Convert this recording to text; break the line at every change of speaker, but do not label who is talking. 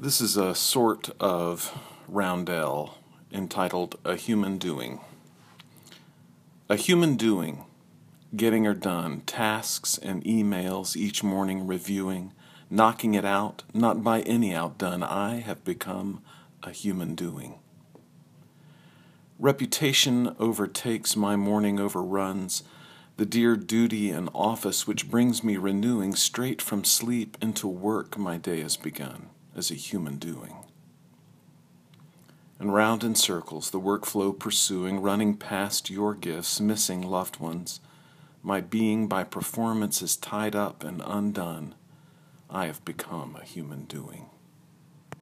This is a sort of roundel entitled A Human Doing. A human doing, getting her done, tasks and emails each morning reviewing, knocking it out, not by any outdone, I have become a human doing. Reputation overtakes my morning overruns, the dear duty and office which brings me renewing straight from sleep into work my day has begun as a human doing. And round in circles, the workflow pursuing, running past your gifts, missing loved ones, my being by performance is tied up and undone. I have become a human doing.